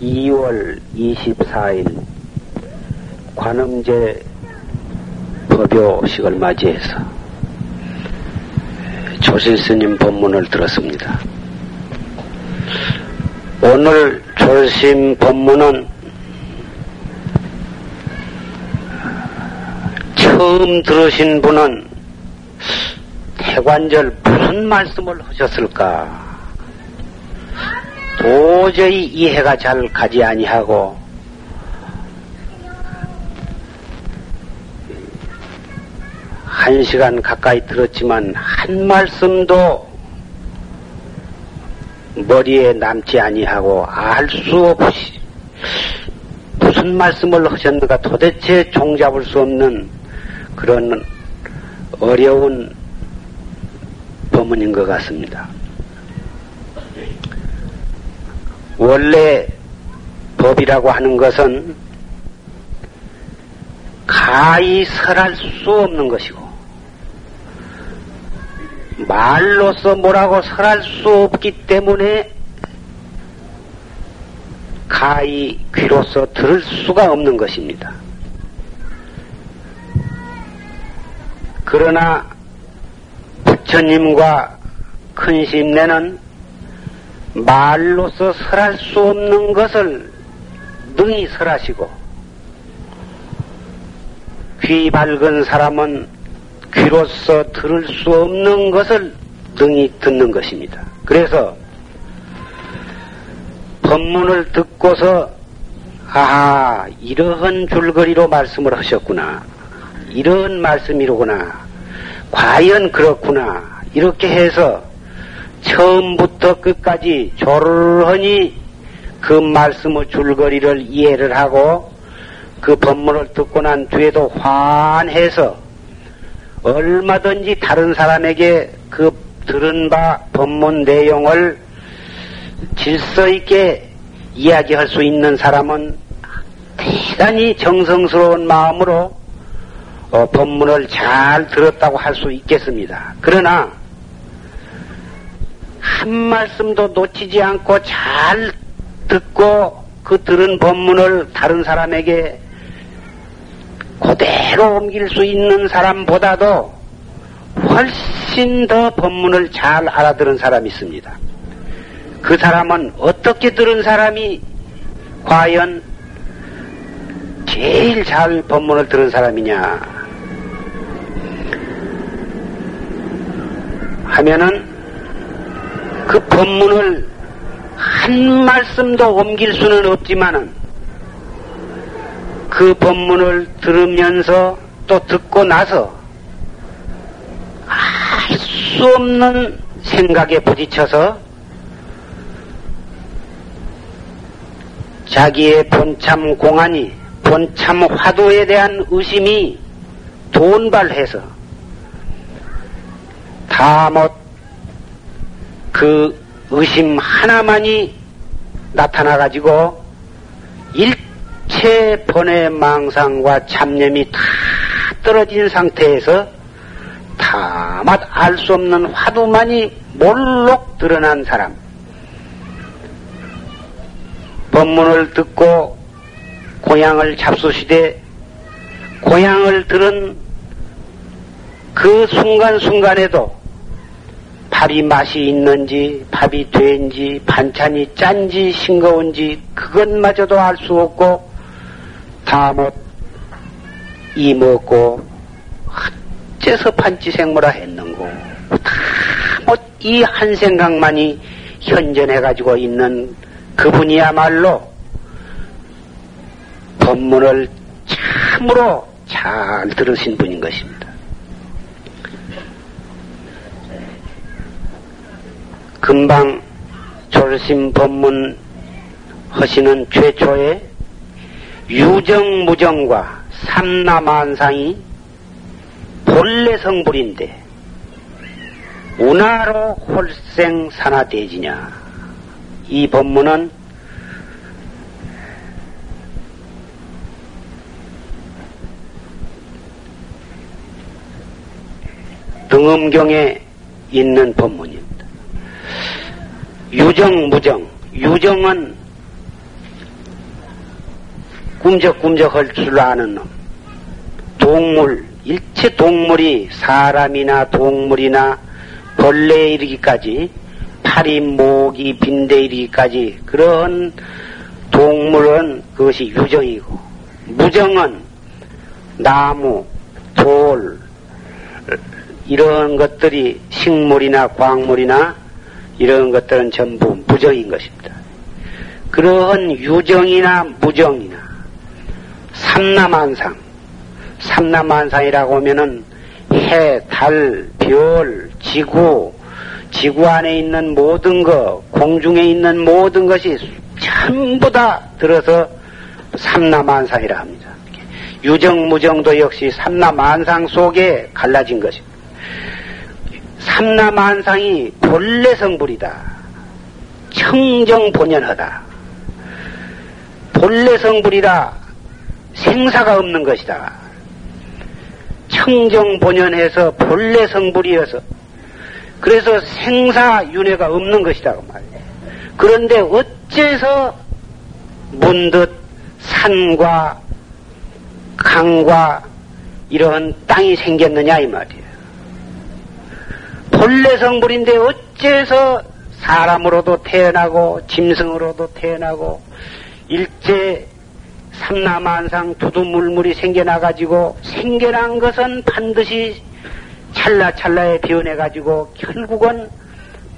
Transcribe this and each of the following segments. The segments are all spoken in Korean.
2월 24일 관음제 법요식을 맞이해서 조실스님 법문을 들었습니다. 오늘 조심 법문은 처음 들으신 분은 태관절 무슨 말씀을 하셨을까? 도저히 이해가 잘 가지 아니하고 한 시간 가까이 들었지만 한 말씀도 머리에 남지 아니하고 알 수 없이 무슨 말씀을 하셨는가 도대체 종잡을 수 없는 그런 어려운 법문인 것 같습니다. 원래 법이라고 하는 것은 가히 설할 수 없는 것이고 말로서 뭐라고 설할 수 없기 때문에 가히 귀로서 들을 수가 없는 것입니다. 그러나 부처님과 큰 심내는 말로서 설할 수 없는 것을 능히 설하시고 귀 밝은 사람은 귀로서 들을 수 없는 것을 능히 듣는 것입니다. 그래서 법문을 듣고서 아 이러한 줄거리로 말씀을 하셨구나. 이런 말씀이로구나. 과연 그렇구나. 이렇게 해서 처음부터 끝까지 조르하니 그 말씀의 줄거리를 이해를 하고 그 법문을 듣고 난 뒤에도 환해서 얼마든지 다른 사람에게 그 들은 바 법문 내용을 질서 있게 이야기할 수 있는 사람은 대단히 정성스러운 마음으로 어, 법문을 잘 들었다고 할 수 있겠습니다. 그러나 한 말씀도 놓치지 않고 잘 듣고 그 들은 법문을 다른 사람에게 그대로 옮길 수 있는 사람보다도 훨씬 더 법문을 잘 알아들은 사람이 있습니다. 그 사람은 어떻게 들은 사람이 과연 제일 잘 법문을 들은 사람이냐 하면은 그 법문을 한 말씀도 옮길 수는 없지만은 그 법문을 들으면서 또 듣고 나서 알 수 없는 생각에 부딪혀서 자기의 본참 공안이 본참 화두에 대한 의심이 돈발해서 다못 그 의심 하나만이 나타나가지고 일체 번외 망상과 잡념이 다 떨어진 상태에서 다맛 알 수 없는 화두만이 몰록 드러난 사람. 법문을 듣고 고향을 잡수시되 고향을 들은 그 순간순간에도 밥이 맛이 있는지, 밥이 된지, 반찬이 짠지, 싱거운지, 그것마저도 알 수 없고, 다 못, 이 먹고, 어째서 판치생모라 했는고, 다 못, 이 한 생각만이 현전해가지고 있는 그분이야말로 법문을 참으로 잘 들으신 분인 것입니다. 금방 졸심 법문 하시는 최초의 유정무정과 삼나만상이 본래 성불인데 운하로 홀생산화대지냐 이 법문은 등음경에 있는 법문입니다. 유정, 무정, 유정은 꿈적꿈적 할 줄 아는 놈. 동물, 일체 동물이 사람이나 동물이나 벌레에 이르기까지 파리, 모기, 빈대 이르기까지 그런 동물은 그것이 유정이고 무정은 나무, 돌 이런 것들이 식물이나 광물이나 이런 것들은 전부 무정인 것입니다. 그러한 유정이나 무정이나 삼남한상 삼남한상이라고 하면은 해, 달, 별, 지구, 지구 안에 있는 모든 것, 공중에 있는 모든 것이 전부 다 들어서 삼남한상이라 합니다. 유정 무정도 역시 삼남한상 속에 갈라진 것입니다. 삼남한상이 본래 성불이다. 청정본연하다. 본래 성불이라 생사가 없는 것이다. 청정본연해서 본래 성불이어서 그래서 생사윤회가 없는 것이다. 그런데 어째서 문득 산과 강과 이런 땅이 생겼느냐 이 말이에요. 본래 성불인데 어째서 사람으로도 태어나고 짐승으로도 태어나고 일제 삼남한상 두두물물이 생겨나가지고 생겨난 것은 반드시 찰나찰나에 변해가지고 결국은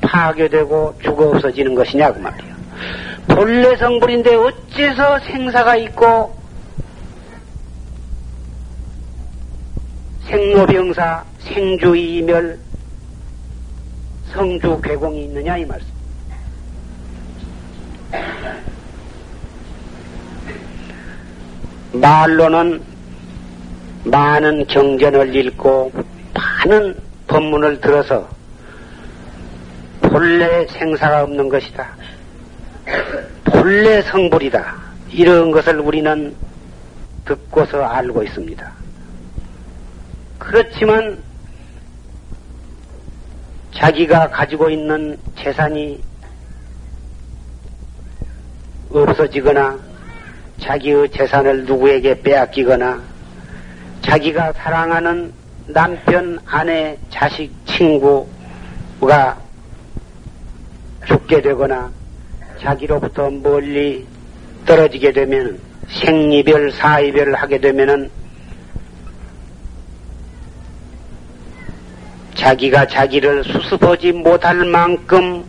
파괴되고 죽어 없어지는 것이냐 그 말이에요. 본래 성불인데 어째서 생사가 있고 생로병사, 생주이멸, 성주 괴공이 있느냐 이 말씀. 말로는 많은 경전을 읽고 많은 법문을 들어서 본래 생사가 없는 것이다. 본래 성불이다. 이런 것을 우리는 듣고서 알고 있습니다. 그렇지만 자기가 가지고 있는 재산이 없어지거나 자기의 재산을 누구에게 빼앗기거나 자기가 사랑하는 남편, 아내, 자식, 친구가 죽게 되거나 자기로부터 멀리 떨어지게 되면 생이별, 사이별을 하게 되면은 자기가 자기를 수습하지 못할 만큼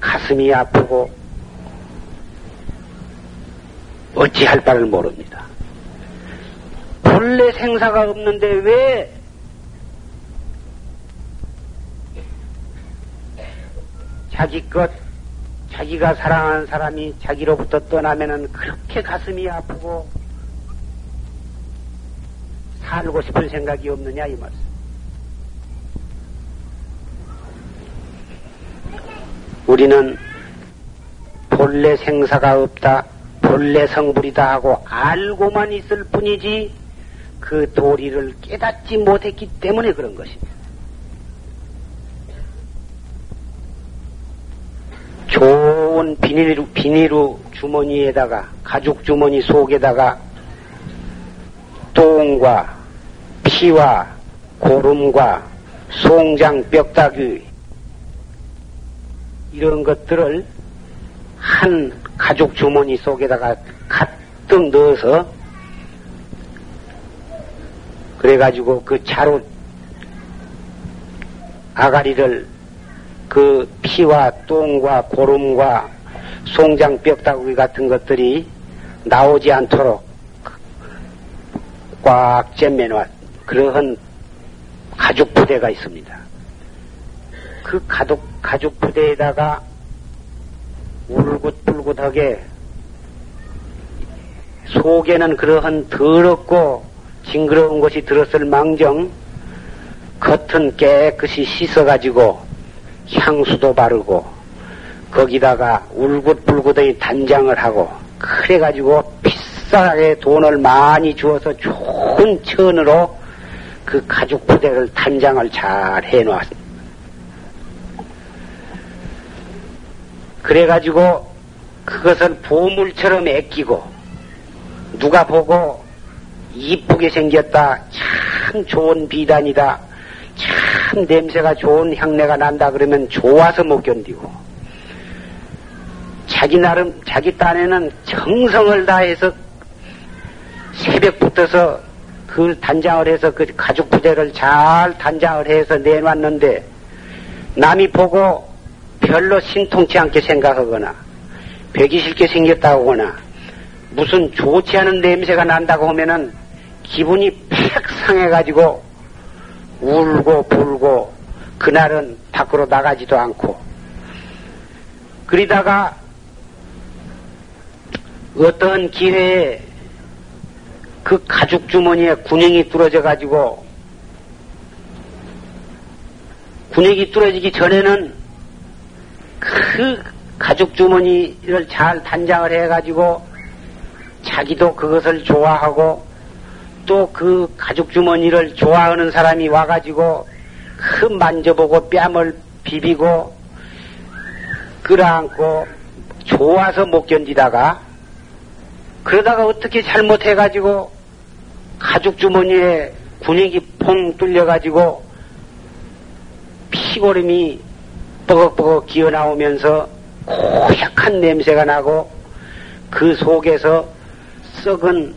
가슴이 아프고 어찌할 바를 모릅니다. 본래 생사가 없는데 왜 자기 것, 자기가 사랑하는 사람이 자기로부터 떠나면은 그렇게 가슴이 아프고 살고 싶은 생각이 없느냐 이 말씀. 우리는 본래 생사가 없다, 본래 성불이다 하고 알고만 있을 뿐이지 그 도리를 깨닫지 못했기 때문에 그런 것입니다. 좋은 비닐로, 비닐로 주머니에다가, 가죽 주머니 속에다가 똥과 피와 고름과 송장 뼈다귀 이런 것들을 한 가죽 주머니 속에다가 가득 넣어서 그래가지고 그 자루 아가리를 그 피와 똥과 고름과 송장 뼈다귀 같은 것들이 나오지 않도록 꽉 잼매놓았 그러한 가죽 부대가 있습니다. 그 가죽, 가죽 부대에다가 울긋불긋하게 속에는 그러한 더럽고 징그러운 것이 들었을 망정 겉은 깨끗이 씻어가지고 향수도 바르고 거기다가 울긋불긋하게 단장을 하고 그래가지고 비싸게 돈을 많이 주어서 좋은 천으로 그 가죽 부대를 단장을 잘 해놓았습니다. 그래가지고 그것을 보물처럼 애끼고 누가 보고 이쁘게 생겼다. 참 좋은 비단이다. 참 냄새가 좋은 향내가 난다 그러면 좋아서 못 견디고 자기 나름 자기 딴에는 정성을 다해서 새벽부터서 그 단장을 해서 그 가죽 부대를 잘 단장을 해서 내놨는데 남이 보고 별로 신통치 않게 생각하거나 배기 싫게 생겼다고 하거나 무슨 좋지 않은 냄새가 난다고 하면은 기분이 팩 상해가지고 울고 불고 그날은 밖으로 나가지도 않고. 그러다가 어떤 기회에 그 가죽 주머니에 군행이 뚫어져 가지고 군액이 뚫어지기 전에는 그 가죽 주머니를 잘 단장을 해 가지고 자기도 그것을 좋아하고 또 그 가죽 주머니를 좋아하는 사람이 와 가지고 그 만져보고 뺨을 비비고 끌어안고 좋아서 못 견디다가 그러다가 어떻게 잘못해가지고 가죽 주머니에 군액이 퐁 뚫려가지고 피고름이 뻐걱뻐걱 기어 나오면서 고약한 냄새가 나고 그 속에서 썩은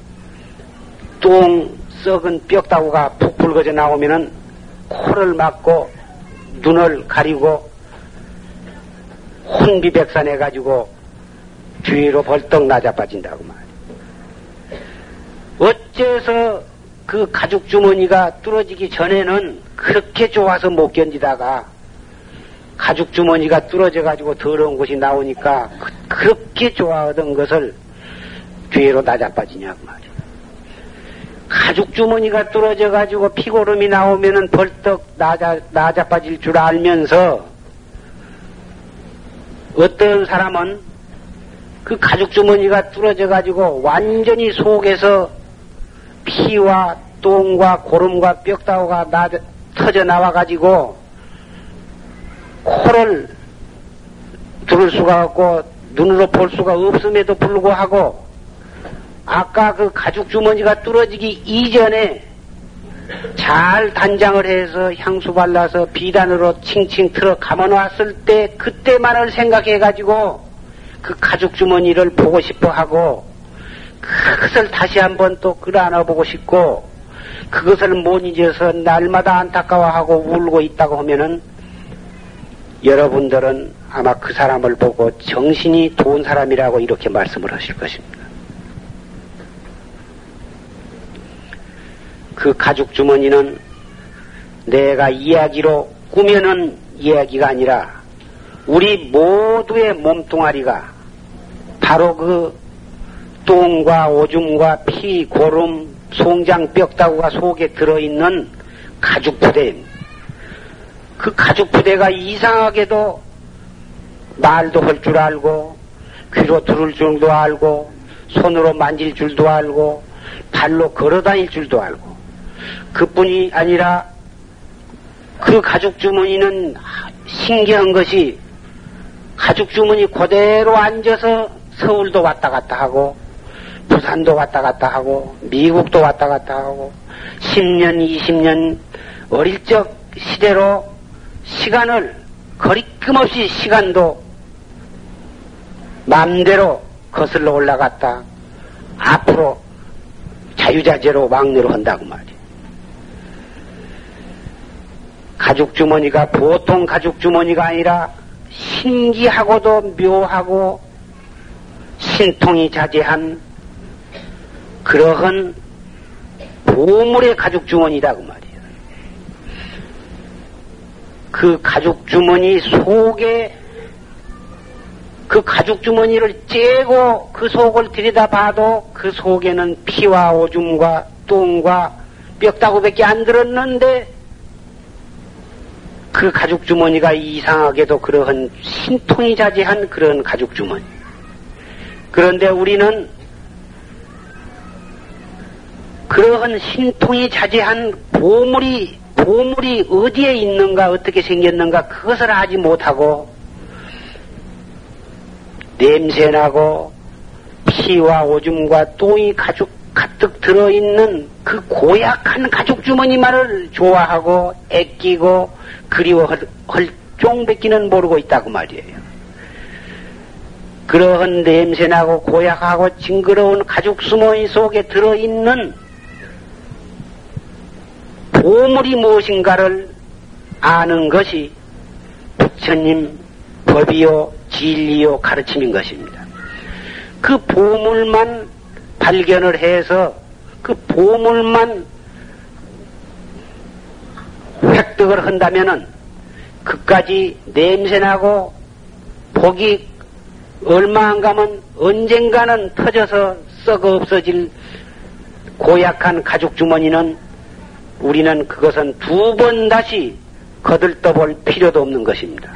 똥 썩은 뼈다구가 푹 붉어져 나오면은 코를 막고 눈을 가리고 혼비백산해 가지고 뒤로 벌떡 낮아빠진다고 말 어째서 그 가죽 주머니가 뚫어지기 전에는 그렇게 좋아서 못 견디다가 가죽 주머니가 뚫어져 가지고 더러운 것이 나오니까 그, 렇게 좋아하던 것을 뒤로 낮아빠지냐고 말이야. 가죽 주머니가 뚫어져 가지고 피고름이 나오면은 벌떡 낮아, 낮아빠질 줄 알면서 어떤 사람은 그 가죽 주머니가 뚫어져 가지고 완전히 속에서 피와 똥과 고름과 뼈다구가 나, 터져 나와 가지고 코를 들을 수가 없고 눈으로 볼 수가 없음에도 불구하고 아까 그 가죽 주머니가 뚫어지기 이전에 잘 단장을 해서 향수 발라서 비단으로 칭칭 틀어 감아놨을 때 그때만을 생각해 가지고 그 가죽 주머니를 보고 싶어 하고 그것을 다시 한번 또 끌어안아 보고 싶고 그것을 못 잊어서 날마다 안타까워하고 울고 있다고 하면은 여러분들은 아마 그 사람을 보고 정신이 좋은 사람이라고 이렇게 말씀을 하실 것입니다. 그 가죽 주머니는 내가 이야기로 꾸며는 이야기가 아니라 우리 모두의 몸뚱아리가 바로 그 똥과 오줌과 피, 고름, 송장, 뼈다구가 속에 들어있는 가죽 부대입니다. 그 가죽 부대가 이상하게도 말도 할 줄 알고 귀로 들을 줄도 알고 손으로 만질 줄도 알고 발로 걸어 다닐 줄도 알고 그뿐이 아니라 그 가죽 주머니는 신기한 것이 가죽 주머니 그대로 앉아서 서울도 왔다 갔다 하고 부산도 왔다 갔다 하고 미국도 왔다 갔다 하고 10년, 20년 어릴 적 시대로 시간을 거리낌 없이 시간도 마음대로 거슬러 올라갔다. 앞으로 자유자재로 왕래로 한다고 말이야. 가죽 주머니가 보통 가죽 주머니가 아니라 신기하고도 묘하고 신통이 자제한 그러한 보물의 가죽 주머니다 그 말이야. 그 가죽 주머니 속에 그 가죽 주머니를 째고 그 속을 들여다봐도 그 속에는 피와 오줌과 똥과 뼈다구밖에 안 들었는데 그 가죽 주머니가 이상하게도 그러한 신통이 자제한 그런 가죽 주머니. 그런데 우리는 그러한 신통이 자제한 보물이 보물이 어디에 있는가 어떻게 생겼는가 그것을 알지 못하고 냄새나고 피와 오줌과 똥이 가죽 가득 들어있는 그 고약한 가죽 주머니만을 좋아하고 애끼고 그리워할 쫑뱉기는 모르고 있다고 말이에요. 그러한 냄새나고 고약하고 징그러운 가죽 주머니 속에 들어있는 보물이 무엇인가를 아는 것이 부처님 법이요 진리요 가르침인 것입니다. 그 보물만 발견을 해서 그 보물만 획득을 한다면은 그까지 냄새나고 복이 얼마 안 가면 언젠가는 터져서 썩어 없어질 고약한 가죽 주머니는 우리는 그것은 두 번 다시 거들떠볼 필요도 없는 것입니다.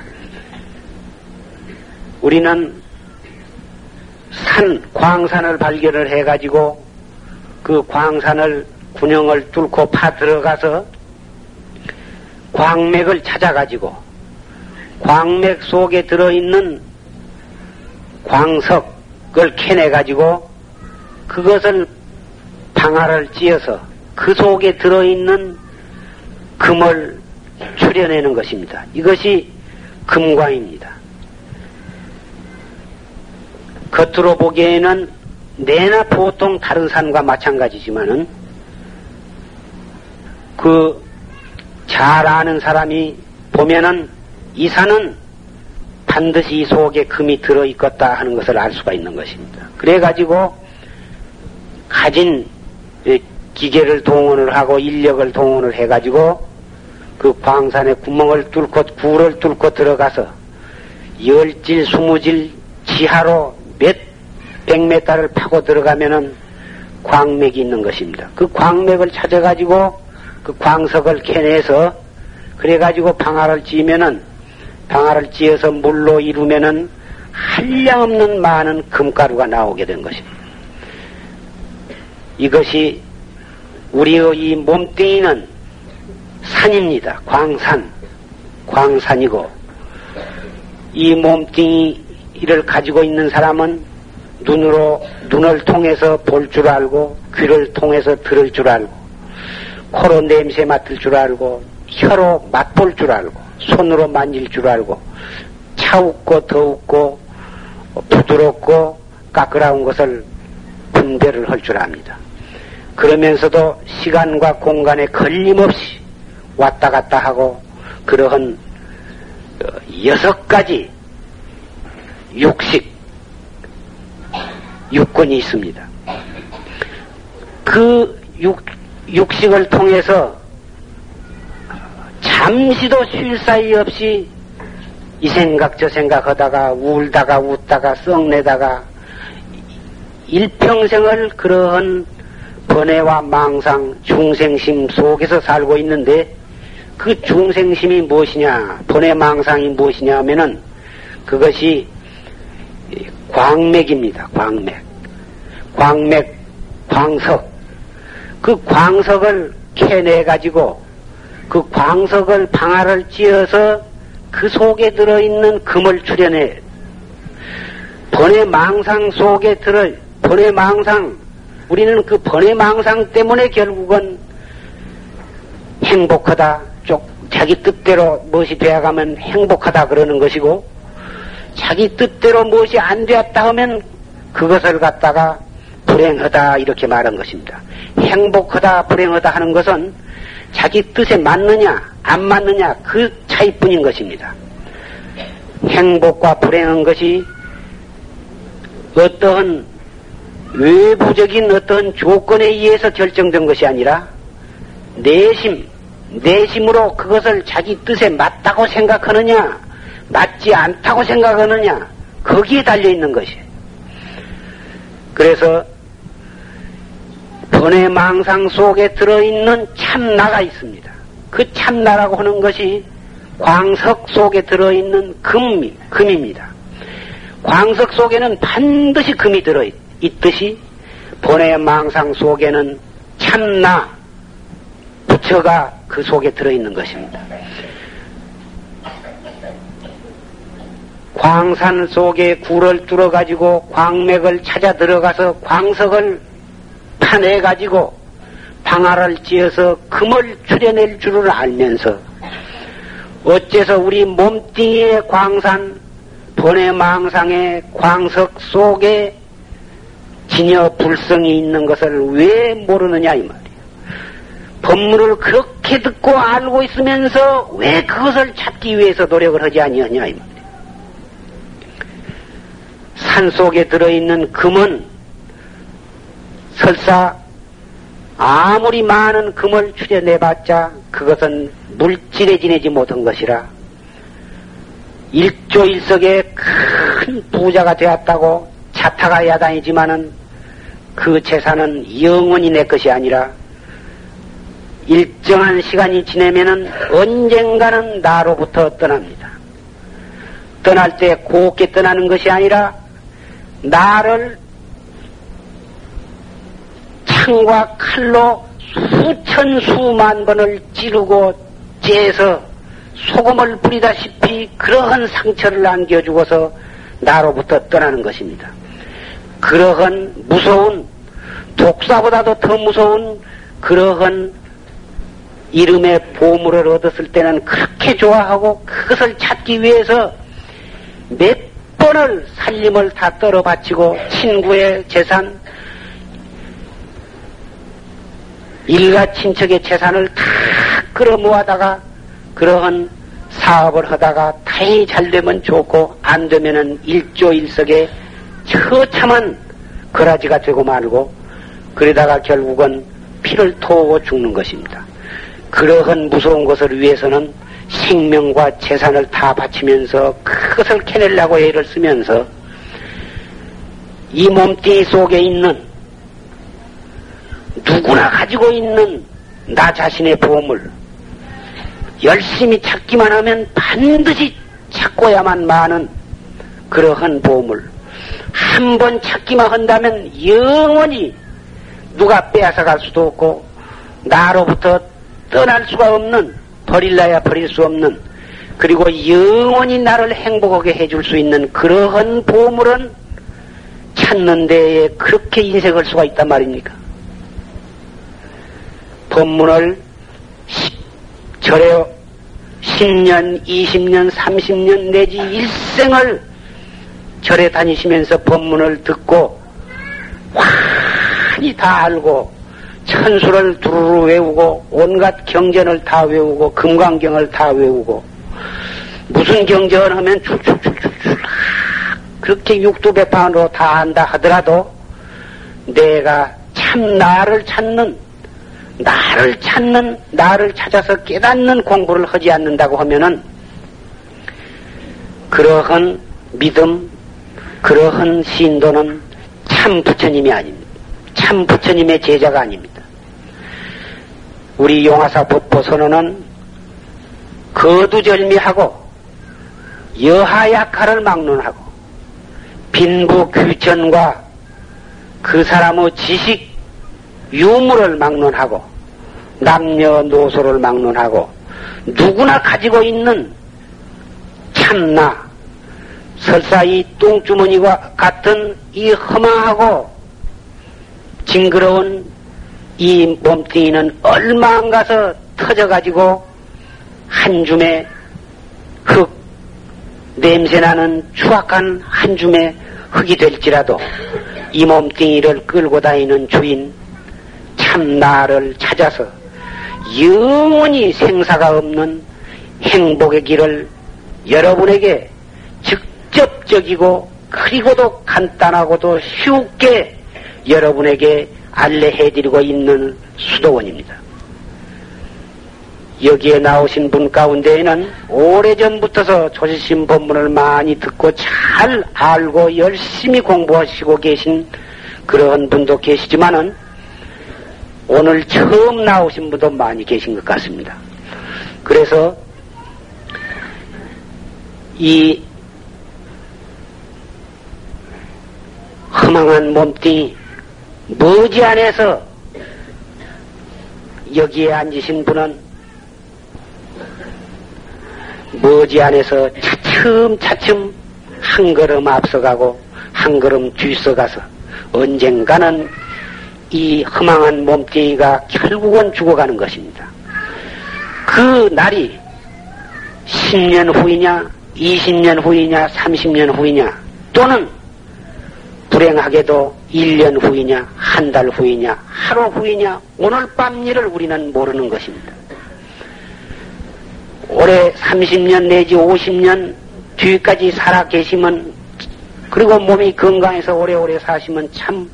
우리는 산, 광산을 발견을 해가지고 그 광산을 군영을 뚫고 파 들어가서 광맥을 찾아가지고 광맥 속에 들어있는 광석을 캐내가지고 그것을 방아를 찧어서 그 속에 들어있는 금을 추려내는 것입니다. 이것이 금광입니다. 겉으로 보기에는 내나 보통 다른 산과 마찬가지지만은 그 잘 아는 사람이 보면은 이 산은 반드시 이 속에 금이 들어있겠다 하는 것을 알 수가 있는 것입니다. 그래가지고 가진 기계를 동원을 하고 인력을 동원을 해가지고 그 광산에 구멍을 뚫고 굴을 뚫고 들어가서 열질 스무질 지하로 몇 백메타를 파고 들어가면은 광맥이 있는 것입니다. 그 광맥을 찾아가지고 그 광석을 캐내서 그래가지고 방아를 찌면은 방아를 찌어서 물로 이루면은 한량없는 많은 금가루가 나오게 된 것입니다. 이것이 우리의 이 몸뚱이는 산입니다. 광산, 광산이고 이 몸뚱이를 가지고 있는 사람은 눈으로 눈을 통해서 볼 줄 알고 귀를 통해서 들을 줄 알고 코로 냄새 맡을 줄 알고 혀로 맛볼 줄 알고 손으로 만질 줄 알고 차웁고 더웁고 부드럽고 까끌어온 것을 분별을 할 줄 압니다. 그러면서도 시간과 공간에 걸림없이 왔다 갔다 하고 그러한 어, 여섯 가지 육식, 육권이 있습니다. 그 육, 육식을 통해서 잠시도 쉴 사이 없이 이 생각 저 생각 하다가 울다가 웃다가 썩내다가 일평생을 그러한 번뇌와 망상, 중생심 속에서 살고 있는데 그 중생심이 무엇이냐, 번뇌 망상이 무엇이냐 하면은 그것이 광맥입니다. 광맥. 광맥, 광석. 그 광석을 캐내가지고 그 광석을 방아를 찧어서 그 속에 들어있는 금을 출연해 번외 망상 속에 들어 번외 망상 우리는 그 번외 망상 때문에 결국은 행복하다 쪽 자기 뜻대로 무엇이 되어가면 행복하다 그러는 것이고 자기 뜻대로 무엇이 안 되었다 하면 그것을 갖다가 불행하다 이렇게 말한 것입니다. 행복하다 불행하다 하는 것은 자기 뜻에 맞느냐 안 맞느냐 그 차이뿐인 것입니다. 행복과 불행한 것이 어떠한 외부적인 어떤 조건에 의해서 결정된 것이 아니라 내심, 내심으로 그것을 자기 뜻에 맞다고 생각하느냐, 맞지 않다고 생각하느냐, 거기에 달려 있는 것이에요. 그래서 번외 망상 속에 들어있는 참나가 있습니다. 그 참나라고 하는 것이 광석 속에 들어있는 금, 금입니다. 광석 속에는 반드시 금이 들어있 듯이 번외 망상 속에는 참나, 부처가 그 속에 들어있는 것입니다. 광산 속에 굴을 뚫어가지고 광맥을 찾아 들어가서 광석을 파내가지고 방아를 찧어서 금을 출해낼 줄을 알면서 어째서 우리 몸뚱이의 광산 번외 망상의 광석 속에 진여 불성이 있는 것을 왜 모르느냐 이 말이에요. 법문을 그렇게 듣고 알고 있으면서 왜 그것을 찾기 위해서 노력을 하지 아니하냐 이 말이에요. 산 속에 들어있는 금은 설사 아무리 많은 금을 추려내봤자 그것은 물질에 지내지 못한 것이라 일조일석의 큰 부자가 되었다고 자타가 야단이지만은 그 재산은 영원히 내 것이 아니라 일정한 시간이 지내면은 언젠가는 나로부터 떠납니다. 떠날 때 곱게 떠나는 것이 아니라 나를 창과 칼로 수천 수만 번을 찌르고 째서 소금을 뿌리다시피 그러한 상처를 안겨주고서 나로부터 떠나는 것입니다. 그러한 무서운 독사보다도 더 무서운 그러한 이름의 보물을 얻었을 때는 그렇게 좋아하고 그것을 찾기 위해서 몇 번을 살림을 다 떨어 바치고 친구의 재산, 일가 친척의 재산을 다 끌어 모아다가 그러한 사업을 하다가 다행히 잘 되면 좋고 안 되면은 일조일석에 처참한 거라지가 되고 말고 그러다가 결국은 피를 토하고 죽는 것입니다. 그러한 무서운 것을 위해서는 생명과 재산을 다 바치면서 그것을 캐내려고 애를 쓰면서 이 몸뚱이 속에 있는 누구나 가지고 있는 나 자신의 보물 열심히 찾기만 하면 반드시 찾고야만 많은 그러한 보물 한 번 찾기만 한다면 영원히 누가 빼앗아갈 수도 없고 나로부터 떠날 수가 없는 버릴라야 버릴 수 없는 그리고 영원히 나를 행복하게 해줄 수 있는 그러한 보물은 찾는 데에 그렇게 인색할 수가 있단 말입니까? 법문을 절에 10년, 20년, 30년 내지 일생을 절에 다니시면서 법문을 듣고 환히 다 알고 천수를 두루루 외우고 온갖 경전을 다 외우고 금강경을 다 외우고 무슨 경전 하면 출출출출출 그렇게 육두배판으로 다 한다 하더라도 내가 참 나를 찾는 나를 찾는 나를 찾아서 깨닫는 공부를 하지 않는다고 하면은 그러한 믿음 그러한 신도는 참 부처님이 아닙니다. 참 부처님의 제자가 아닙니다. 우리 용화사 법보 선언은 거두절미하고 여하약화를 막론하고 빈부 규천과 그 사람의 지식 유물을 막론하고 남녀노소를 막론하고 누구나 가지고 있는 참나 설사 이 똥주머니와 같은 이 험하고 징그러운 이 몸뚱이는 얼마 안 가서 터져가지고 한 줌의 흙, 냄새나는 추악한 한 줌의 흙이 될지라도 이 몸뚱이를 끌고 다니는 주인 참 나를 찾아서 영원히 생사가 없는 행복의 길을 여러분에게 직접적이고 그리고도 간단하고도 쉽게 여러분에게 안내해드리고 있는 수도원입니다. 여기에 나오신 분 가운데에는 오래전부터서 조지신 법문을 많이 듣고 잘 알고 열심히 공부하시고 계신 그런 분도 계시지만은 오늘 처음 나오신 분도 많이 계신 것 같습니다. 그래서 이 허망한 몸뚱이 머지안에서 여기에 앉으신 분은 머지안에서 차츰차츰 한 걸음 앞서가고 한 걸음 뒤서가서 언젠가는 이 허망한 몸뚱이가 결국은 죽어가는 것입니다. 그 날이 10년 후이냐, 20년 후이냐, 30년 후이냐, 또는 불행하게도 1년 후이냐, 한 달 후이냐, 하루 후이냐, 오늘 밤 일을 우리는 모르는 것입니다. 올해 30년 내지 50년 뒤까지 살아 계시면, 그리고 몸이 건강해서 오래오래 사시면 참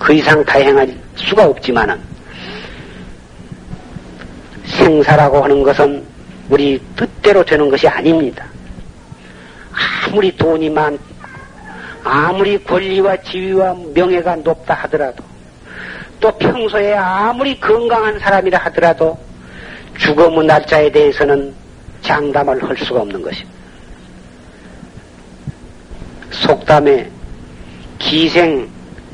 그 이상 다행할 수가 없지만은, 생사라고 하는 것은 우리 뜻대로 되는 것이 아닙니다. 아무리 돈이 많, 아무리 권리와 지위와 명예가 높다 하더라도, 또 평소에 아무리 건강한 사람이라 하더라도, 죽음의 날짜에 대해서는 장담을 할 수가 없는 것입니다. 속담에 기생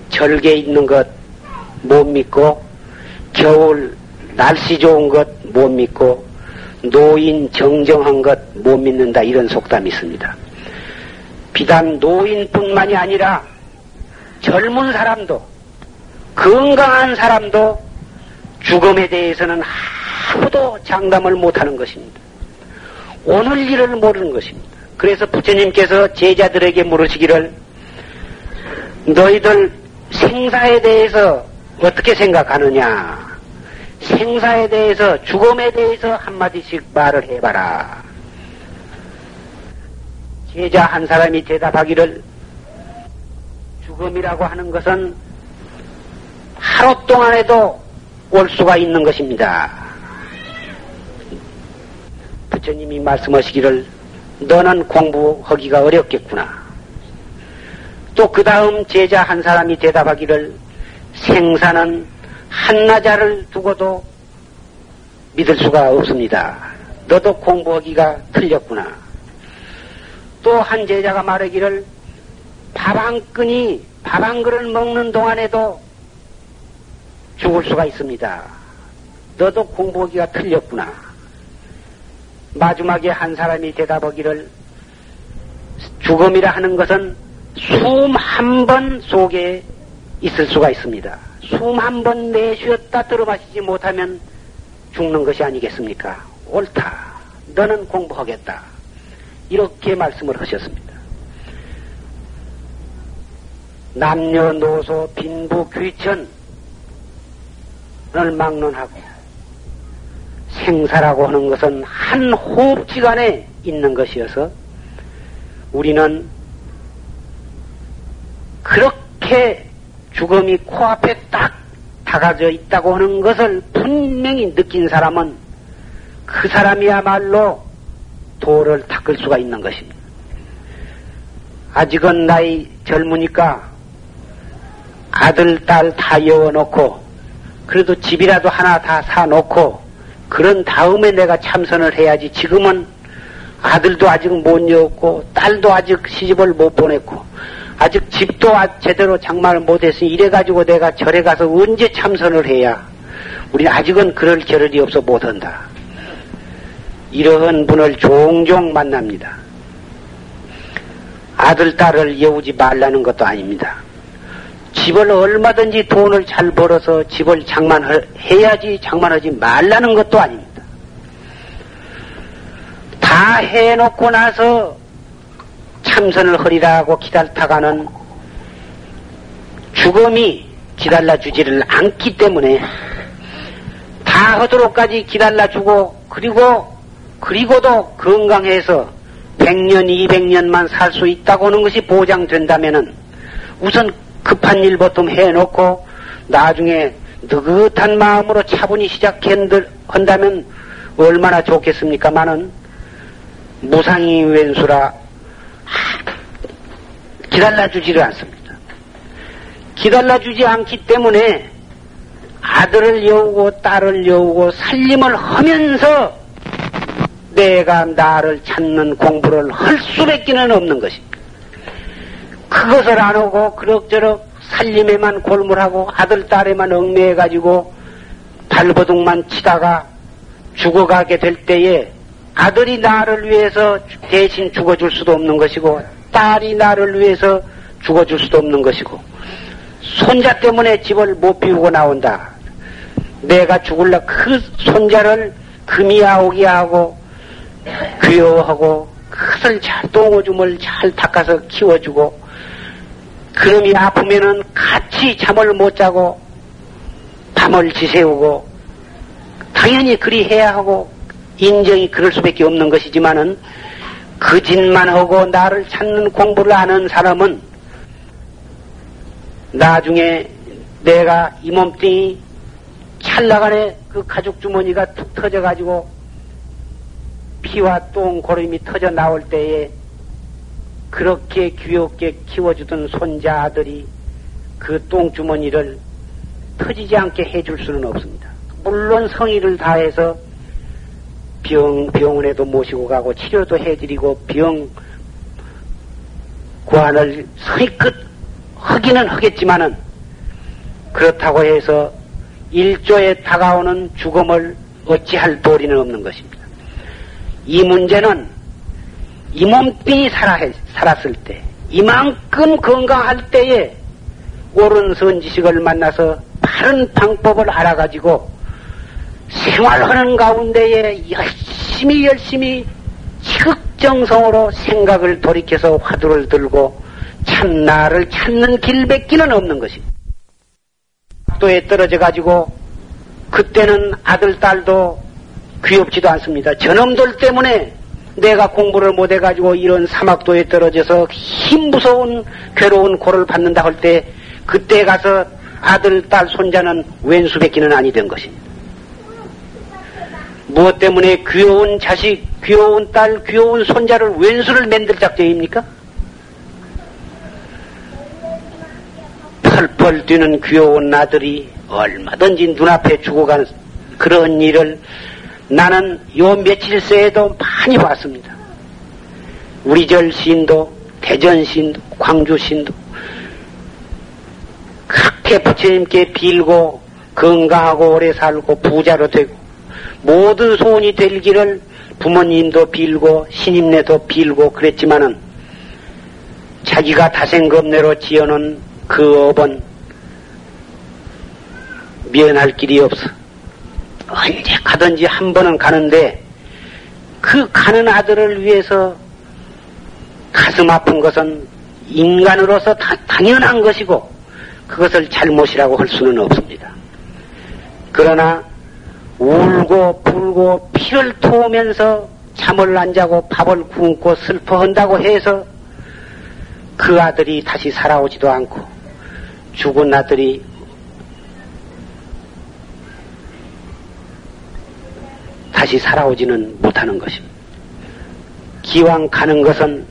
절개 있는 것 못 믿고 겨울 날씨 좋은 것 못 믿고 노인 정정한 것 못 믿는다 이런 속담이 있습니다. 비단 노인뿐만이 아니라 젊은 사람도 건강한 사람도 죽음에 대해서는 아무도 장담을 못하는 것입니다. 오늘 일을 모르는 것입니다. 그래서 부처님께서 제자들에게 물으시기를 너희들 생사에 대해서 어떻게 생각하느냐? 생사에 대해서 죽음에 대해서 한마디씩 말을 해봐라. 제자 한 사람이 대답하기를 죽음이라고 하는 것은 하루 동안에도 올 수가 있는 것입니다. 부처님이 말씀하시기를 너는 공부하기가 어렵겠구나. 또 그 다음 제자 한 사람이 대답하기를 생사는 한나자를 두고도 믿을 수가 없습니다. 너도 공부하기가 틀렸구나. 또 한 제자가 말하기를 밥 한 끈이 밥 한 그릇 먹는 동안에도 죽을 수가 있습니다. 너도 공부하기가 틀렸구나. 마지막에 한 사람이 대답하기를 죽음이라 하는 것은 숨 한 번 속에 있을 수가 있습니다. 숨 한 번 내쉬었다 들어마시지 못하면 죽는 것이 아니겠습니까? 옳다. 너는 공부하겠다. 이렇게 말씀을 하셨습니다. 남녀노소 빈부 귀천을 막론하고 생사라고 하는 것은 한 호흡지간에 있는 것이어서 우리는 그렇게 죽음이 코앞에 딱 다가져 있다고 하는 것을 분명히 느낀 사람은 그 사람이야말로 도를 닦을 수가 있는 것입니다. 아직은 나이 젊으니까 아들, 딸 다 여워놓고 그래도 집이라도 하나 다 사놓고 그런 다음에 내가 참선을 해야지 지금은 아들도 아직 못 여었고 딸도 아직 시집을 못 보냈고 아직 집도 제대로 장만을 못했으니 이래가지고 내가 절에 가서 언제 참선을 해야 우리 아직은 그럴 겨를이 없어 못한다. 이러한 분을 종종 만납니다. 아들, 딸을 여우지 말라는 것도 아닙니다. 집을 얼마든지 돈을 잘 벌어서 집을 장만해야지 장만하지 말라는 것도 아닙니다. 다 해놓고 나서 참선을 허리라고 기다다가는 죽음이 기다려주지를 않기 때문에 다 하도록까지 기다려주고 그리고 그리고도 건강해서 100년, 200년만 살 수 있다고 하는 것이 보장된다면은 우선 급한 일 보통 해놓고 나중에 느긋한 마음으로 차분히 시작한다면 얼마나 좋겠습니까만은 무상이 왼수라 기다려주지를 않습니다. 기다려주지 않기 때문에 아들을 여우고 딸을 여우고 살림을 하면서 내가 나를 찾는 공부를 할 수밖에는 없는 것입니다. 그것을 안 하고 그럭저럭 살림에만 골몰하고 아들, 딸에만 얽매여가지고 발버둥만 치다가 죽어가게 될 때에 아들이 나를 위해서 대신 죽어줄 수도 없는 것이고 딸이 나를 위해서 죽어줄 수도 없는 것이고 손자 때문에 집을 못 비우고 나온다. 내가 죽을라 그 손자를 금이 아오게 하고 귀여워하고 그것을 잘 똥오줌을 잘 닦아서 키워주고 그놈이 아프면은 같이 잠을 못 자고 밤을 지새우고 당연히 그리 해야 하고 인정이 그럴 수밖에 없는 것이지만은 그 짓만 하고 나를 찾는 공부를 아는 사람은 나중에 내가 이 몸뚱이 찰나간에 그 가죽 주머니가 툭 터져가지고 피와 똥 고름이 터져 나올 때에 그렇게 귀엽게 키워주던 손자 아들이 그 똥주머니를 터지지 않게 해줄 수는 없습니다. 물론 성의를 다해서 병, 병원에도 모시고 가고 치료도 해드리고 병 구안을 성의끝 하기는 하겠지만은 그렇다고 해서 일조에 다가오는 죽음을 어찌할 도리는 없는 것입니다. 이 문제는 이 몸뚱이 살아, 살았을 때, 이만큼 건강할 때에 옳은 선지식을 만나서 바른 방법을 알아가지고 생활하는 가운데에 열심히 열심히 지극정성으로 생각을 돌이켜서 화두를 들고 참나를 찾는 길밖기는 없는 것입니다. 도에 떨어져 가지고 그때는 아들 딸도 귀엽지도 않습니다. 저놈들 때문에 내가 공부를 못 해가지고 이런 사막도에 떨어져서 힘 무서운 괴로운 고를 받는다 할 때 그때 가서 아들, 딸, 손자는 왼수밖기는 아니 된 것입니다. 무엇 때문에 귀여운 자식, 귀여운 딸, 귀여운 손자를 왼수를 만들 작정입니까? 펄펄 뛰는 귀여운 나들이 얼마든지 눈앞에 죽어가는 그런 일을 나는 요 며칠 새에도 많이 봤습니다. 우리절 시인도, 대전 시인도, 광주 시인도 그렇게 부처님께 빌고 건강하고 오래 살고 부자로 되고 모든 소원이 되기를 부모님도 빌고 신임내도 빌고 그랬지만은 자기가 다생겁내로 지어놓은 그 업은 미안할 길이 없어. 언제 가든지 한 번은 가는데 그 가는 아들을 위해서 가슴 아픈 것은 인간으로서 다, 당연한 것이고 그것을 잘못이라고 할 수는 없습니다. 그러나 울고 불고 피를 토우면서 잠을 안 자고 밥을 굶고 슬퍼한다고 해서 그 아들이 다시 살아오지도 않고 죽은 아들이 다시 살아오지는 못하는 것입니다. 기왕 가는 것은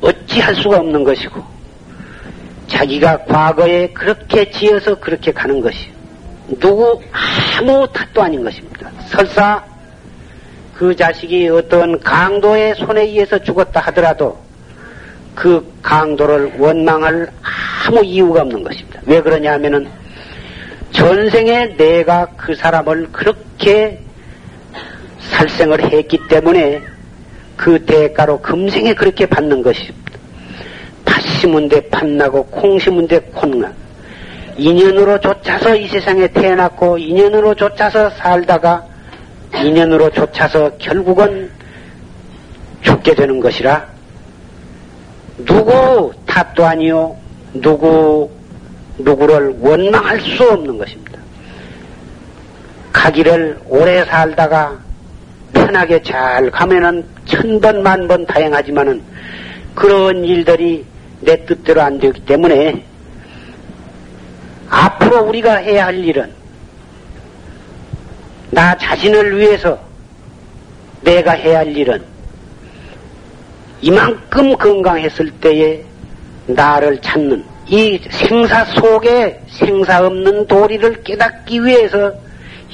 어찌할 수가 없는 것이고 자기가 과거에 그렇게 지어서 그렇게 가는 것이 누구 아무 탓도 아닌 것입니다. 설사 그 자식이 어떤 강도의 손에 의해서 죽었다 하더라도 그 강도를 원망할 아무 이유가 없는 것입니다. 왜 그러냐 하면은 전생에 내가 그 사람을 그렇게 살생을 했기 때문에 그 대가로 금생에 그렇게 받는 것입니다. 팥 심은 데 팥나고 콩 심은 데 콩나. 인연으로 쫓아서 이 세상에 태어났고 인연으로 쫓아서 살다가 인연으로 쫓아서 결국은 죽게 되는 것이라 누구 탓도 아니요 누구 누구를 원망할 수 없는 것입니다. 가기를 오래 살다가 편하게 잘 가면은 천 번 만 번 다행하지만은 그런 일들이 내 뜻대로 안 되기 때문에 앞으로 우리가 해야 할 일은 나 자신을 위해서 내가 해야 할 일은 이만큼 건강했을 때에 나를 찾는 이 생사 속에 생사 없는 도리를 깨닫기 위해서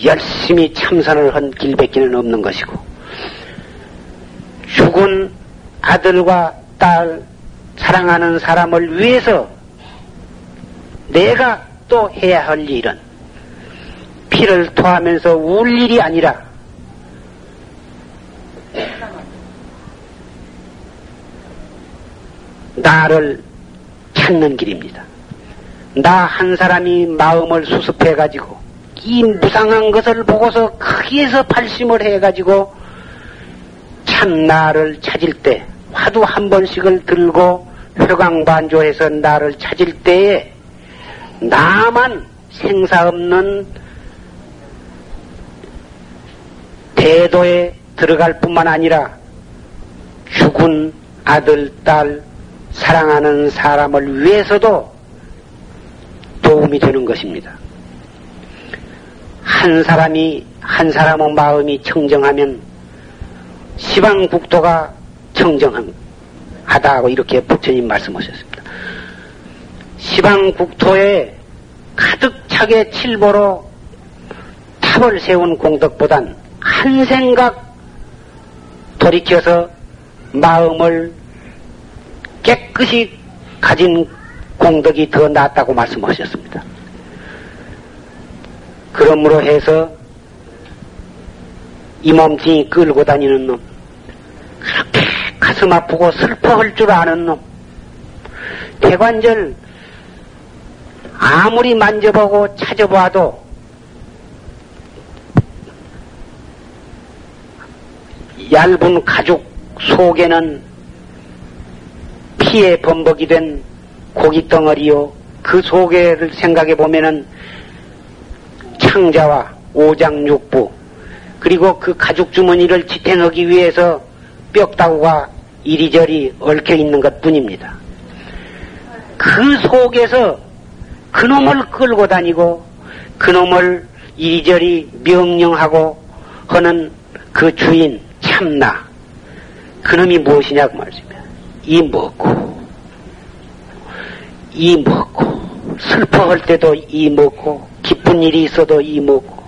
열심히 참선을 한 길밖에는 없는 것이고 죽은 아들과 딸 사랑하는 사람을 위해서 내가 또 해야 할 일은 피를 토하면서 울 일이 아니라 나를 찾는 길입니다. 나 한 사람이 마음을 수습해가지고 이 무상한 것을 보고서 크기에서 발심을 해가지고 참 나를 찾을 때 화두 한 번씩을 들고 회광반조해서 나를 찾을 때에 나만 생사 없는 대도에 들어갈 뿐만 아니라 죽은 아들, 딸, 사랑하는 사람을 위해서도 도움이 되는 것입니다. 한 사람이, 한 사람의 마음이 청정하면 시방국도가 청정하다고 이렇게 부처님 말씀하셨습니다. 시방 국토에 가득 차게 칠보로 탑을 세운 공덕보단 한 생각 돌이켜서 마음을 깨끗이 가진 공덕이 더 낫다고 말씀하셨습니다. 그러므로 해서 이 몸뚱이 끌고 다니는 놈, 그렇게 가슴 아프고 슬퍼할 줄 아는 놈, 대관절 아무리 만져보고 찾아봐도 얇은 가죽 속에는 피에 범벅이 된 고기 덩어리요. 그 속에를 생각해 보면은 창자와 오장육부 그리고 그 가죽 주머니를 지탱하기 위해서 뼈다구가 이리저리 얽혀 있는 것 뿐입니다. 그 속에서 그놈을 끌고 다니고 그놈을 이리저리 명령하고 하는 그 주인 참나 그놈이 무엇이냐고 말씀이야. 이 먹고 이 먹고 슬퍼할 때도 이 먹고 기쁜 일이 있어도 이 먹고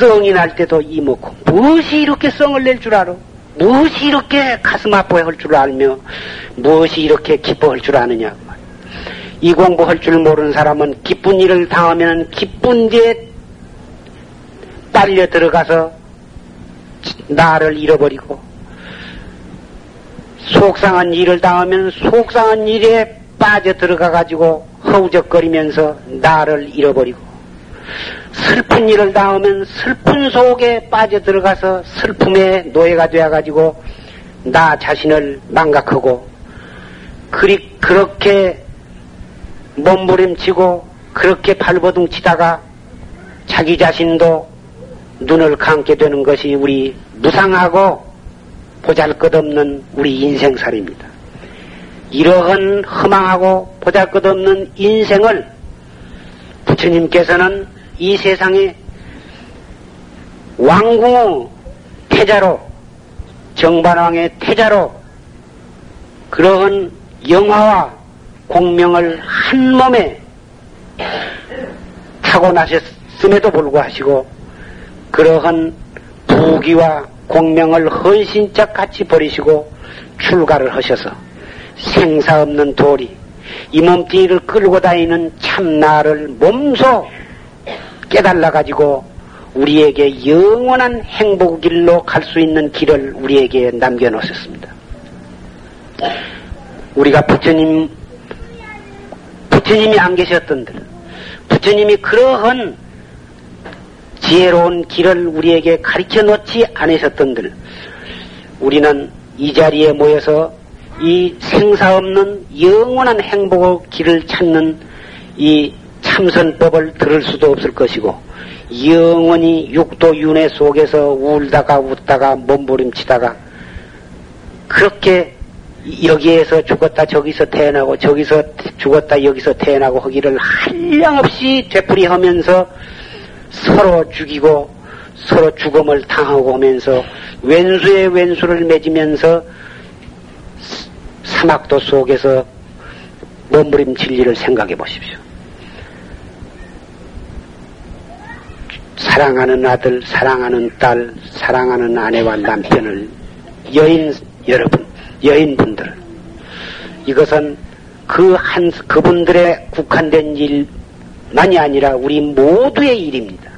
성이 날 때도 이 먹고 무엇이 이렇게 성을 낼 줄 알아? 무엇이 이렇게 가슴 아파할 줄 알며 무엇이 이렇게 기뻐할 줄 아느냐? 이 공부할 줄 모르는 사람은 기쁜 일을 당하면 기쁜 뒤에 빨려 들어가서 나를 잃어버리고 속상한 일을 당하면 속상한 일에 빠져 들어가 가지고 허우적거리면서 나를 잃어버리고 슬픈 일을 당하면 슬픈 속에 빠져 들어가서 슬픔의 노예가 되어 가지고 나 자신을 망각하고 그리 그렇게 몸부림치고 그렇게 발버둥 치다가 자기 자신도 눈을 감게 되는 것이 우리 무상하고 보잘 것 없는 우리 인생살입니다. 이러한 허망하고 보잘 것 없는 인생을 부처님께서는 이 세상에 왕궁의 태자로 정반왕의 태자로 그러한 영화와 공명을 한 몸에 타고나셨음에도 불구하시고 그러한 부귀와 공명을 헌신적 같이 버리시고 출가를 하셔서 생사 없는 도리 이 몸뚱이를 끌고 다니는 참나를 몸소 깨달아 가지고 우리에게 영원한 행복 길로 갈 수 있는 길을 우리에게 남겨놓으셨습니다. 우리가 부처님 부처님이 안 계셨던들, 부처님이 그러한 지혜로운 길을 우리에게 가르쳐 놓지 않으셨던들, 우리는 이 자리에 모여서 이 생사 없는 영원한 행복의 길을 찾는 이 참선법을 들을 수도 없을 것이고, 영원히 육도 윤회 속에서 울다가 웃다가 몸부림치다가 그렇게 여기에서 죽었다 저기서 태어나고 저기서 죽었다 여기서 태어나고 하기를 한량없이 되풀이하면서 서로 죽이고 서로 죽음을 당하고 오면서 왼수의 왼수를 맺으면서 사막도 속에서 몸부림칠 일을 생각해 보십시오. 사랑하는 아들, 사랑하는 딸, 사랑하는 아내와 남편을 여인 여러분 여인분들 이것은 그 한 그분들의 국한된 일만이 아니라 우리 모두의 일입니다.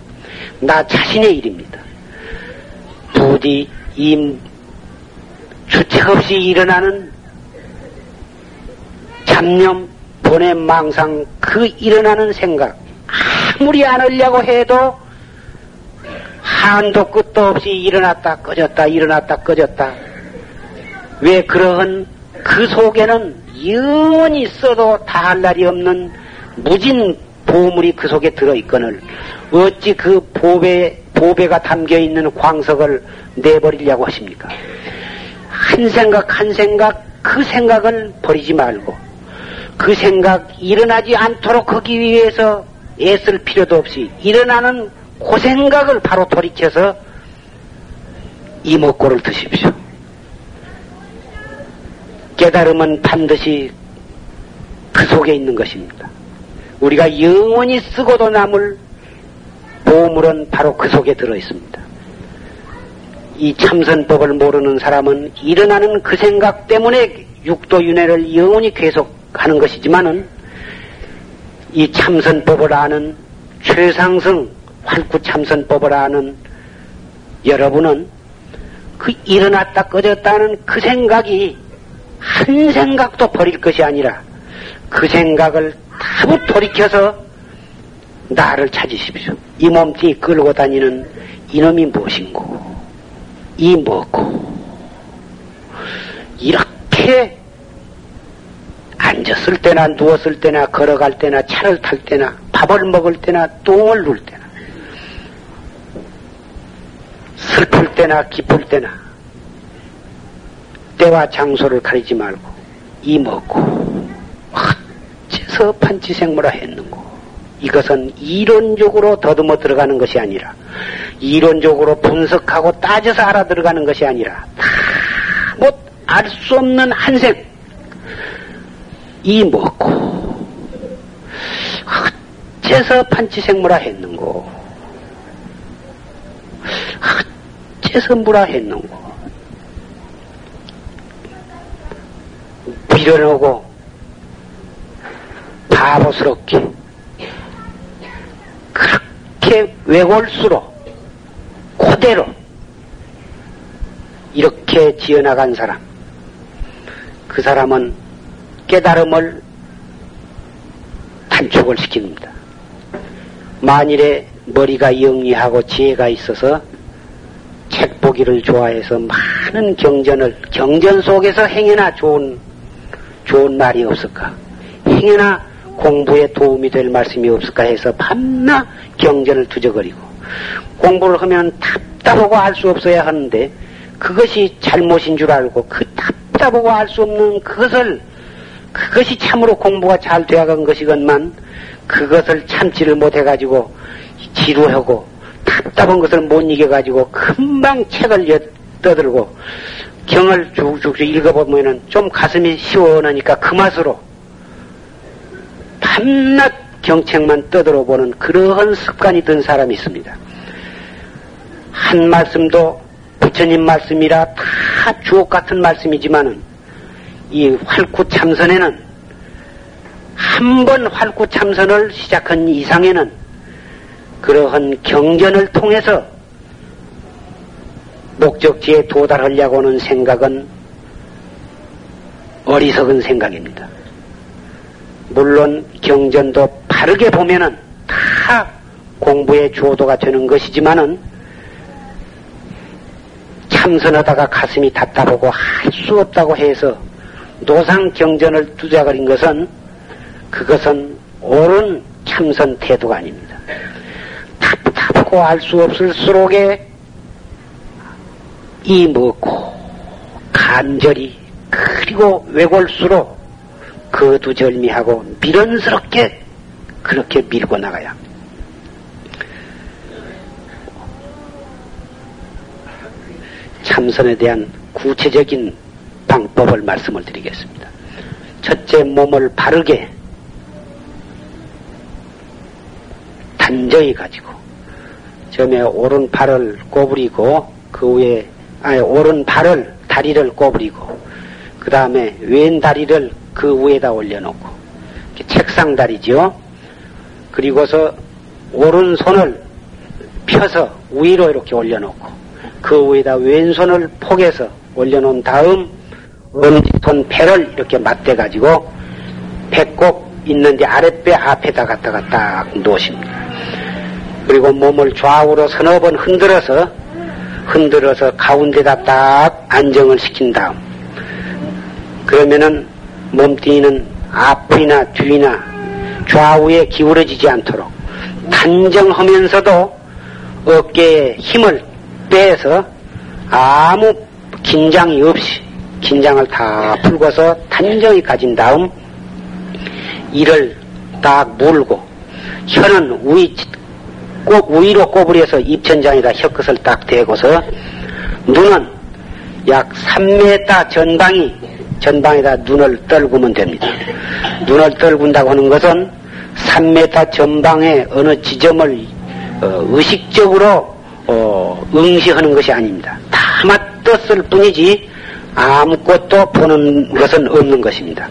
나 자신의 일입니다. 부디 이 주책 없이 일어나는 잡념, 번뇌, 망상, 그 일어나는 생각, 아무리 안 하려고 해도 한도 끝도 없이 일어났다 꺼졌다 일어났다 꺼졌다. 왜 그러한 그 속에는 영원히 써도 다할 날이 없는 무진 보물이 그 속에 들어있거늘 어찌 그 보배, 보배가 담겨 있는 광석을 내버리려고 하십니까? 한 생각 한 생각 그 생각을 버리지 말고 그 생각 일어나지 않도록 하기 위해서 애쓸 필요도 없이 일어나는 그 생각을 바로 돌이켜서 이목구를 드십시오. 깨달음은 반드시 그 속에 있는 것입니다. 우리가 영원히 쓰고도 남을 보물은 바로 그 속에 들어 있습니다. 이 참선법을 모르는 사람은 일어나는 그 생각 때문에 육도윤회를 영원히 계속하는 것이지만은 이 참선법을 아는 최상승 활구 참선법을 아는 여러분은 그 일어났다 꺼졌다는 그 생각이 한 생각도 버릴 것이 아니라 그 생각을 다부 돌이켜서 나를 찾으십시오. 이 몸뚱이 끌고 다니는 이놈이 무엇인고, 이 뭐고, 이렇게 앉았을 때나 누웠을 때나 걸어갈 때나 차를 탈 때나 밥을 먹을 때나 똥을 눌 때나 슬플 때나 기쁠 때나 때와 장소를 가리지 말고 이 먹고 어째서 판치생물화 했는고. 이것은 이론적으로 더듬어 들어가는 것이 아니라 이론적으로 분석하고 따져서 알아 들어가는 것이 아니라 다 못 알 수 없는 한생 이 먹고 어째서 판치생물화 했는고 물화 했는고 밀어내고 바보스럽게 그렇게 외골수로 그대로 이렇게 지어나간 사람 그 사람은 깨달음을 단축을 시킵니다. 만일에 머리가 영리하고 지혜가 있어서 책 보기를 좋아해서 많은 경전을 경전 속에서 행해나 좋은 좋은 말이 없을까? 행여나 공부에 도움이 될 말씀이 없을까 해서 밤낮 경전을 두저거리고 공부를 하면 답답하고 알 수 없어야 하는데 그것이 잘못인 줄 알고 그 답답하고 알 수 없는 그것을 그것이 참으로 공부가 잘 되어간 것이건만 그것을 참지를 못해가지고 지루하고 답답한 것을 못 이겨가지고 금방 책을 떠들고 경을 쭉쭉 읽어보면은 좀 가슴이 시원하니까 그 맛으로 밤낮 경책만 떠들어 보는 그러한 습관이 든 사람이 있습니다. 한 말씀도 부처님 말씀이라 다 주옥 같은 말씀이지만은 이 활구 참선에는 한 번 활구 참선을 시작한 이상에는 그러한 경전을 통해서 목적지에 도달하려고 하는 생각은 어리석은 생각입니다. 물론 경전도 바르게 보면은 다 공부의 조도가 되는 것이지만은 참선하다가 가슴이 답답하고 할 수 없다고 해서 노상 경전을 두자거린 것은 그것은 옳은 참선 태도가 아닙니다. 알수 없을수록에 이 먹고 간절히 그리고 외골수로 거두절미하고 미련스럽게 그렇게 밀고 나가야 합니다. 참선에 대한 구체적인 방법을 말씀을 드리겠습니다. 첫째, 몸을 바르게 단정히 가지고 처음에 오른팔을 꼬부리고 그 위에 아니 오른발을 다리를 꼬부리고 그 다음에 왼 다리를 그 위에다 올려놓고 책상 다리죠. 그리고서 오른손을 펴서 위로 이렇게 올려놓고 그 위에다 왼손을 포개서 올려놓은 다음 엄지손 배를 이렇게 맞대 가지고 배꼽 있는데 아랫배 앞에다 갖다가 딱 놓으십니다. 그리고 몸을 좌우로 서너 번 흔들어서 흔들어서 가운데다 딱 안정을 시킨 다음. 그러면은 몸뚱이는 앞이나 뒤나 좌우에 기울어지지 않도록 단정하면서도 어깨에 힘을 빼서 아무 긴장이 없이 긴장을 다 풀고서 단정히 가진 다음 이를 딱 물고 혀는 위, 꼭 위로 꼬부려서 입천장에다 혀끝을 딱 대고서 눈은 약 3m 전방이 전방에다 눈을 떨구면 됩니다. 눈을 떨군다고 하는 것은 3m 전방에 어느 지점을 어, 의식적으로 어, 응시하는 것이 아닙니다. 다만 떴을 뿐이지 아무것도 보는 것은 없는 것입니다.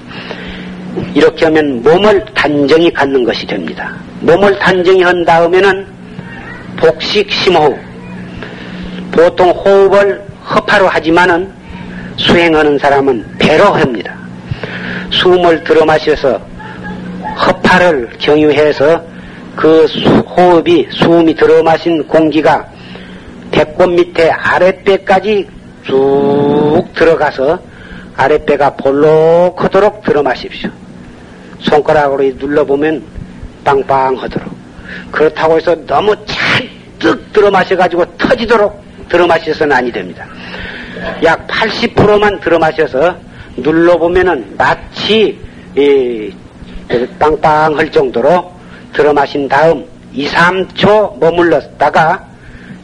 이렇게 하면 몸을 단정히 갖는 것이 됩니다. 몸을 단정히 한 다음에는 복식 심호흡. 보통 호흡을 허파로 하지만은 수행하는 사람은 배로 합니다. 숨을 들어 마셔서 허파를 경유해서 그 호흡이 숨이 들어 마신 공기가 배꼽 밑에 아랫배까지 쭉 들어가서 아랫배가 볼록하도록 들어 마십시오. 손가락으로 눌러보면 빵빵하도록. 그렇다고 해서 너무 잔뜩 들어 마셔가지고 터지도록 들어 마셔서는 아니 됩니다. 약 80%만 들어 마셔서 눌러보면은 마치 이, 빵빵할 정도로 들어 마신 다음 2, 3초 머물렀다가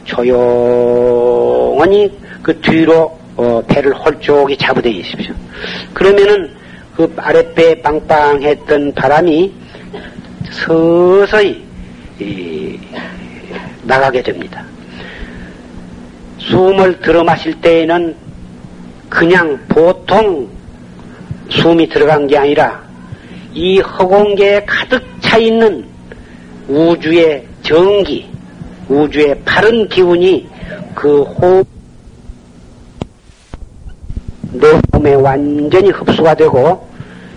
조용히 그 뒤로 어, 배를 홀쭉이 잡으되 계십시오. 그러면은 그 아랫배에 빵빵했던 바람이 서서히 이, 나가게 됩니다. 숨을 들어 마실 때에는 그냥 보통 숨이 들어간 게 아니라 이 허공계에 가득 차 있는 우주의 정기, 우주의 바른 기운이 그 호흡 내 몸에 완전히 흡수가 되고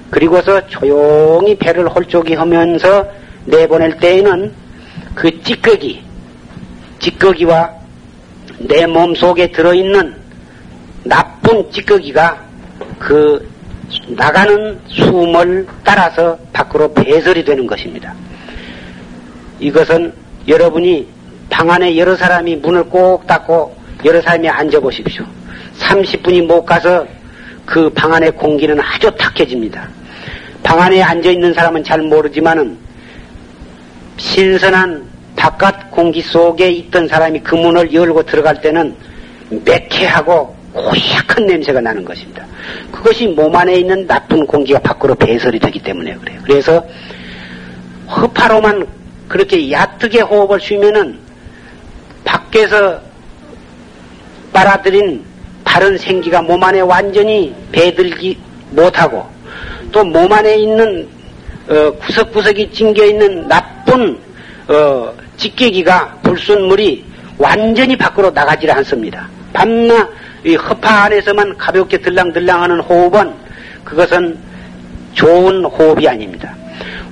그리고서 조용히 배를 홀쭉이 하면서 내보낼 때에는 그 찌꺼기, 찌꺼기와 내 몸 속에 들어있는 나쁜 찌꺼기가 그 나가는 숨을 따라서 밖으로 배설이 되는 것입니다. 이것은 여러분이 방 안에 여러 사람이 문을 꼭 닫고 여러 사람이 앉아 보십시오. 30분이 못 가서 그 방 안의 공기는 아주 탁해집니다. 방 안에 앉아 있는 사람은 잘 모르지만은 신선한 바깥 공기 속에 있던 사람이 그 문을 열고 들어갈 때는 매캐하고 고약한 냄새가 나는 것입니다. 그것이 몸 안에 있는 나쁜 공기가 밖으로 배설이 되기 때문에 그래요. 그래서 허파로만 그렇게 얕게 호흡을 쉬면은 밖에서 빨아들인 다른 생기가 몸 안에 완전히 배들지 못하고 또 몸 안에 있는 어, 구석구석이 찡겨 있는 나쁜 어, 찌개기가 불순물이 완전히 밖으로 나가질 않습니다. 밤낮 이 허파 안에서만 가볍게 들랑들랑하는 호흡은 그것은 좋은 호흡이 아닙니다.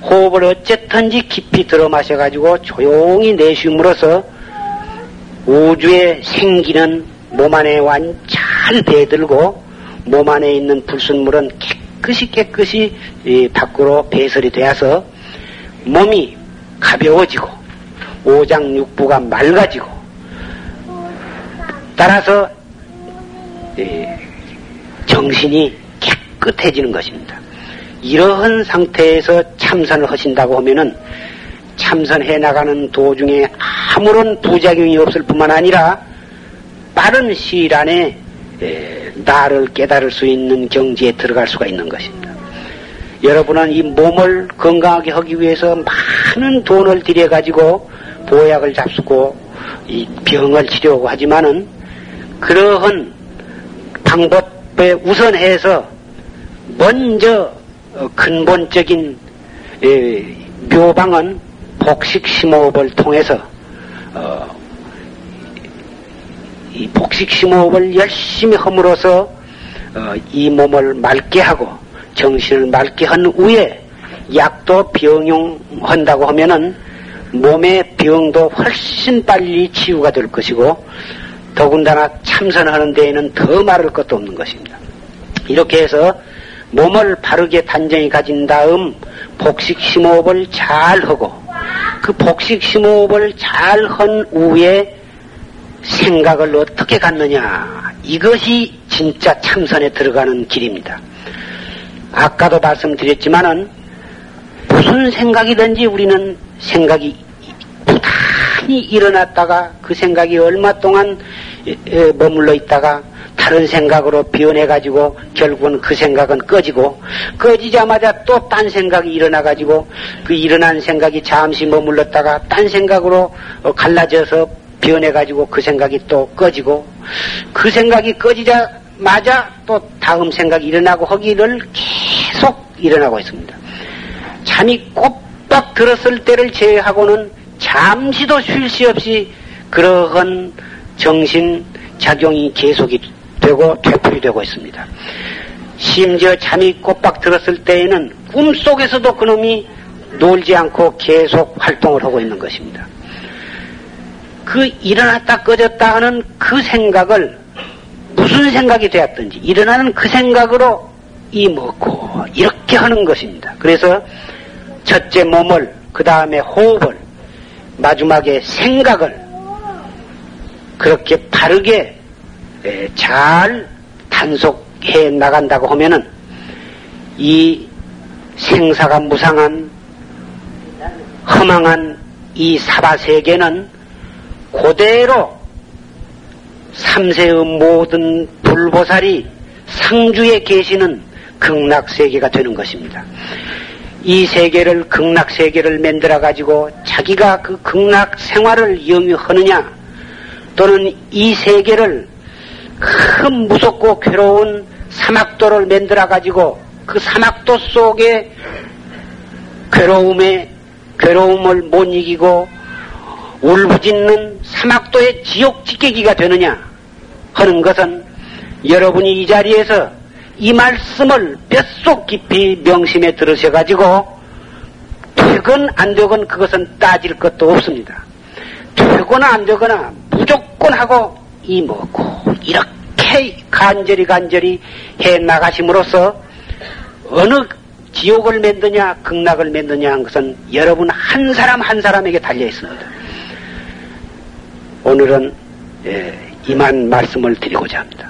호흡을 어쨌든지 깊이 들어 마셔가지고 조용히 내쉬므로써 우주에 생기는 몸 안에 완잘 배들고 몸 안에 있는 불순물은 깨끗이 깨끗이 밖으로 배설이 되어서 몸이 가벼워지고 오장육부가 맑아지고 따라서 정신이 깨끗해지는 것입니다. 이러한 상태에서 참선을 하신다고 하면은 참선해 나가는 도중에 아무런 부작용이 없을 뿐만 아니라 빠른 시일 안에 나를 깨달을 수 있는 경지에 들어갈 수가 있는 것입니다. 여러분은 이 몸을 건강하게 하기 위해서 많은 돈을 들여가지고 보약을 잡수고 이 병을 치료하고 하지만은 그러한 방법에 우선해서 먼저 근본적인 묘방은 복식 심호흡을 통해서 어, 이 복식 심호흡을 열심히 함으로써 어, 이 몸을 맑게 하고 정신을 맑게 한 후에 이것도 병용한다고 하면은 몸의 병도 훨씬 빨리 치유가 될 것이고 더군다나 참선하는 데에는 더 말할 것도 없는 것입니다. 이렇게 해서 몸을 바르게 단정히 가진 다음 복식 심호흡을 잘 하고 그 복식 심호흡을 잘 한 후에 생각을 어떻게 갖느냐 이것이 진짜 참선에 들어가는 길입니다. 아까도 말씀드렸지만은 무슨 생각이든지 우리는 생각이 부단히 일어났다가 그 생각이 얼마 동안 머물러 있다가 다른 생각으로 변해가지고 결국은 그 생각은 꺼지고 꺼지자마자 또 딴 생각이 일어나가지고 그 일어난 생각이 잠시 머물렀다가 딴 생각으로 갈라져서 변해가지고 그 생각이 또 꺼지고 그 생각이 꺼지자마자 또 다음 생각이 일어나고 하기를 계속 일어나고 있습니다. 잠이 꼬박 들었을 때를 제외하고는 잠시도 쉴 새 없이 그러한 정신 작용이 계속이 되고 되풀이 되고 있습니다. 심지어 잠이 꼬박 들었을 때에는 꿈속에서도 그놈이 놀지 않고 계속 활동을 하고 있는 것입니다. 그 일어났다 꺼졌다 하는 그 생각을 무슨 생각이 되었든지 일어나는 그 생각으로 이 먹고 이렇게 하는 것입니다. 그래서 첫째 몸을 그 다음에 호흡을 마지막에 생각을 그렇게 바르게 잘 단속해 나간다고 하면은 이 생사가 무상한 허망한 이 사바세계는 그대로 삼세의 모든 불보살이 상주에 계시는 극락세계가 되는 것입니다. 이 세계를 극락 세계를 만들어 가지고 자기가 그 극락 생활을 영위하느냐 또는 이 세계를 큰 무섭고 괴로운 사막도를 만들어 가지고 그 사막도 속에 괴로움에 괴로움을 못 이기고 울부짖는 사막도의 지옥 지게기가 되느냐 하는 것은 여러분이 이 자리에서 이 말씀을 뼛속 깊이 명심에 들으셔가지고 되건 안 되건 그것은 따질 것도 없습니다. 되거나 안 되거나 무조건 하고 이 먹고 이렇게 간절히 간절히 해 나가심으로써 어느 지옥을 만드냐 극락을 만드냐 한 것은 여러분 한 사람 한 사람에게 달려 있습니다. 오늘은 예, 이만 말씀을 드리고자 합니다.